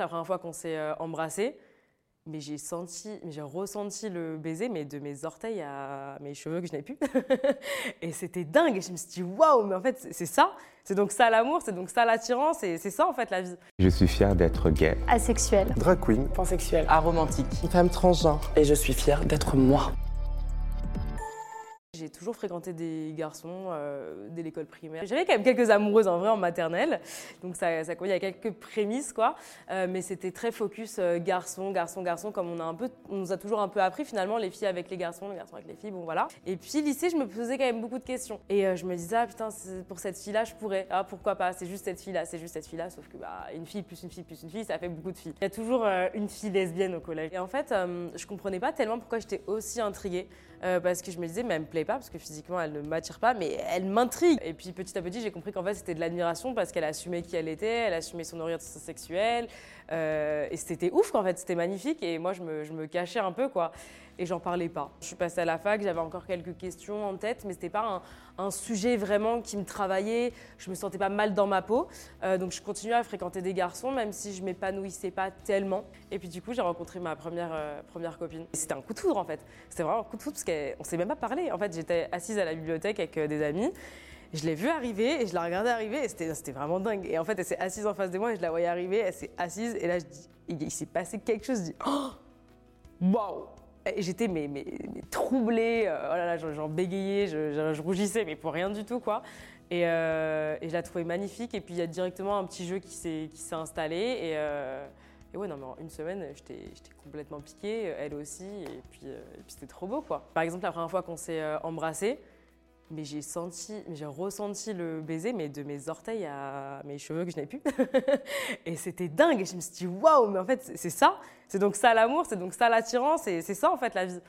La première fois qu'on s'est euh, embrassé, mais j'ai senti, j'ai ressenti le baiser, mais de mes orteils à mes cheveux que je n'ai plus. et c'était dingue. Et je me suis dit, waouh, mais en fait, c'est ça. C'est donc ça l'amour, c'est donc ça l'attirance, et c'est ça en fait la vie. Je suis fière d'être gay. Asexuel. Drag queen. Pansexuel. Aromantique. Femme transgenre. Et je suis fière d'être moi. J'ai toujours fréquenté des garçons euh, dès l'école primaire. J'avais quand même quelques amoureuses en vrai en maternelle, donc ça, ça il y a quelques prémices quoi. Euh, mais c'était très focus euh, garçon, garçon, garçon, comme on a un peu, on nous a toujours un peu appris finalement les filles avec les garçons, les garçons avec les filles, bon voilà. Et puis lycée, je me posais quand même beaucoup de questions et euh, je me disais ah putain pour cette fille-là je pourrais, ah pourquoi pas, c'est juste cette fille-là, c'est juste cette fille-là, sauf que bah une fille plus une fille plus une fille, ça fait beaucoup de filles. Il y a toujours une fille lesbienne au collège. Et en fait, je comprenais pas tellement pourquoi j'étais aussi intriguée. Parce que je me disais, mais elle me plaît parce que physiquement elle ne m'attire pas, mais elle m'intrigue. Et puis petit à petit, j'ai compris qu'en fait c'était de l'admiration parce qu'elle assumait qui elle était, elle assumait son orientation sexuelle. euh, et c'était ouf, en fait, c'était magnifique. Et moi, je me, cachais un peu, quoi. Et j'en parlais pas. Je suis passée à la fac, j'avais encore quelques questions en tête, mais c'était pas un, sujet vraiment qui me travaillait. Je me sentais pas mal dans ma peau. Euh, donc je continuais à fréquenter des garçons, même si je m'épanouissais pas tellement. Et puis du coup, j'ai rencontré ma première, euh, première copine. C'était un coup de foudre en fait. C'était vraiment un coup de foudre parce qu'on s'est même pas parlé. En fait, j'étais assise à la bibliothèque avec euh, des amis. Je l'ai vue arriver et je la regardais arriver et c'était vraiment dingue. Et en fait, elle s'est assise en face de moi et je la voyais arriver, elle s'est assise et là, je dis, il, s'est passé quelque chose. Je dis, oh, waouh J'étais mais, mais, troublée, euh, oh là là, j'en bégayais, je, rougissais, mais pour rien du tout quoi. Et, euh, et je la trouvais magnifique. Et puis il y a directement un petit jeu qui s'est installé. Et, euh, et ouais, non, mais en une semaine, j'étais complètement piquée, elle aussi. Et puis, euh, puis c'était trop beau quoi. Par exemple, la première fois qu'on s'est euh, embrassé, mais j'ai senti, j'ai ressenti le baiser, mais de mes orteils à mes cheveux que je n'ai plus. et c'était dingue. Et je me suis dit, waouh, mais en fait, c'est- ça. C'est donc ça l'amour, c'est donc ça l'attirance, c'est ça en fait la vie.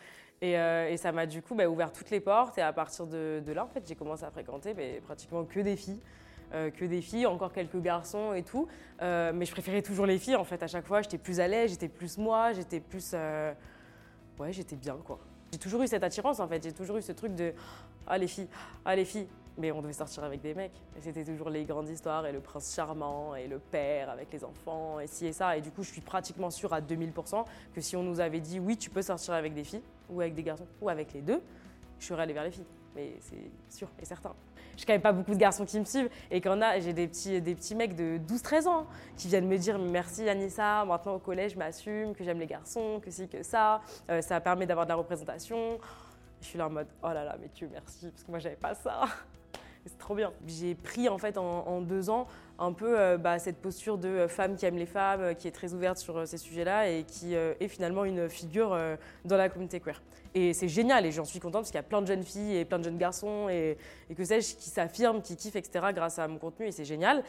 Et, euh, et ça m'a du coup bah, ouvert toutes les portes. Et à partir de, là, en fait, j'ai commencé à fréquenter mais pratiquement que des filles. Euh, que des filles, encore quelques garçons et tout. Euh, mais je préférais toujours les filles en fait. À chaque fois, j'étais plus à l'aise, j'étais plus moi, j'étais plus. euh, Ouais, j'étais bien quoi. J'ai toujours eu cette attirance en fait. J'ai toujours eu ce truc de Ah les filles, ah les filles. Mais on devait sortir avec des mecs. Et c'était toujours les grandes histoires et le prince charmant et le père avec les enfants et ci et ça. Et du coup, je suis pratiquement sûre à 2000% que si on nous avait dit oui, tu peux sortir avec des filles ou avec des garçons ou avec les deux, je serais allée vers les filles. Mais c'est sûr et certain. Je quand pas beaucoup de garçons qui me suivent et a, j'ai des petits, des petits mecs de 12-13 ans qui viennent me dire merci Anissa, maintenant au collège je m'assume, que j'aime les garçons, que si, que ça, Euh, ça permet d'avoir de la représentation. Je suis là en mode oh là là, mais Dieu merci, parce que moi j'avais pas ça. C'est trop bien. J'ai pris en fait en, deux ans un peu euh, bah, cette posture de euh, femme qui aime les femmes, euh, qui est très ouverte sur ces sujets-là et qui est finalement une figure dans la communauté queer. Et c'est génial et j'en suis contente parce qu'il y a plein de jeunes filles et plein de jeunes garçons et, que sais-je qui s'affirment, qui kiffent, etc. grâce à mon contenu et c'est génial.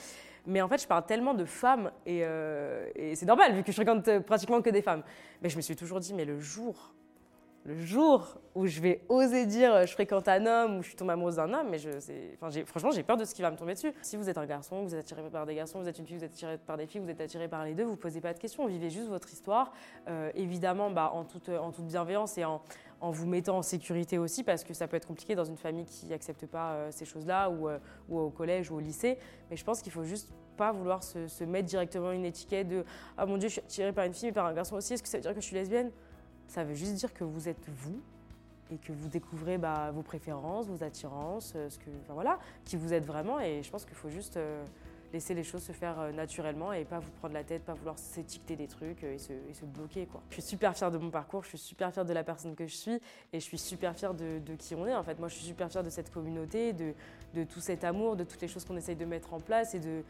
Mais en fait, je parle tellement de femmes et, et c'est normal vu que je fréquente pratiquement que des femmes. Mais je me suis toujours dit, mais le jour le jour où je vais oser dire euh, je fréquente un homme ou je suis tombée amoureuse d'un homme, mais franchement, j'ai peur de ce qui va me tomber dessus. Si vous êtes un garçon, vous êtes attiré par des garçons, vous êtes une fille, vous êtes attiré par des filles, vous êtes attiré par les deux, vous posez pas de questions, vivez juste votre histoire, euh, évidemment bah, en, toute, en toute bienveillance et en, vous mettant en sécurité aussi, parce que ça peut être compliqué dans une famille qui n'accepte pas euh, ces choses-là, ou, euh, ou au collège ou au lycée. Mais je pense qu'il faut juste pas vouloir se, se mettre directement une étiquette de ah mon dieu, je suis attirée par une fille, mais par un garçon aussi, est-ce que ça veut dire que je suis lesbienne? Ça veut juste dire que vous êtes vous et que vous découvrez bah, vos préférences, vos attirances, euh, ce que, enfin, voilà, qui vous êtes vraiment. Et je pense qu'il faut juste euh, laisser les choses se faire euh, naturellement et pas vous prendre la tête, pas vouloir s'étiqueter des trucs et, se, et se bloquer. Quoi. Je suis super fière de mon parcours, je suis super fière de la personne que je suis et je suis super fière de, de qui on est. En fait, moi, je suis super fière de cette communauté, de, de tout cet amour, de toutes les choses qu'on essaye de mettre en place et de,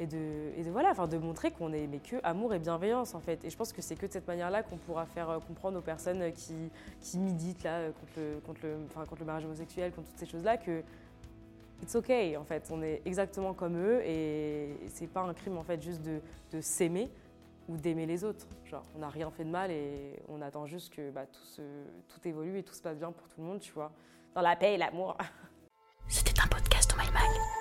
et de, voilà, enfin de montrer qu'on est mais que amour et bienveillance en fait. Et je pense que c'est que de cette manière-là qu'on pourra faire euh, comprendre aux personnes qui, qui militent là euh, contre le, contre le, mariage homosexuel, contre toutes ces choses-là que it's okay en fait. On est exactement comme eux et c'est pas un crime en fait juste de, de s'aimer ou d'aimer les autres. Genre on n'a rien fait de mal et on attend juste que bah, tout, se, tout évolue et tout se passe bien pour tout le monde, tu vois. Dans la paix et l'amour. C'était un podcast de My.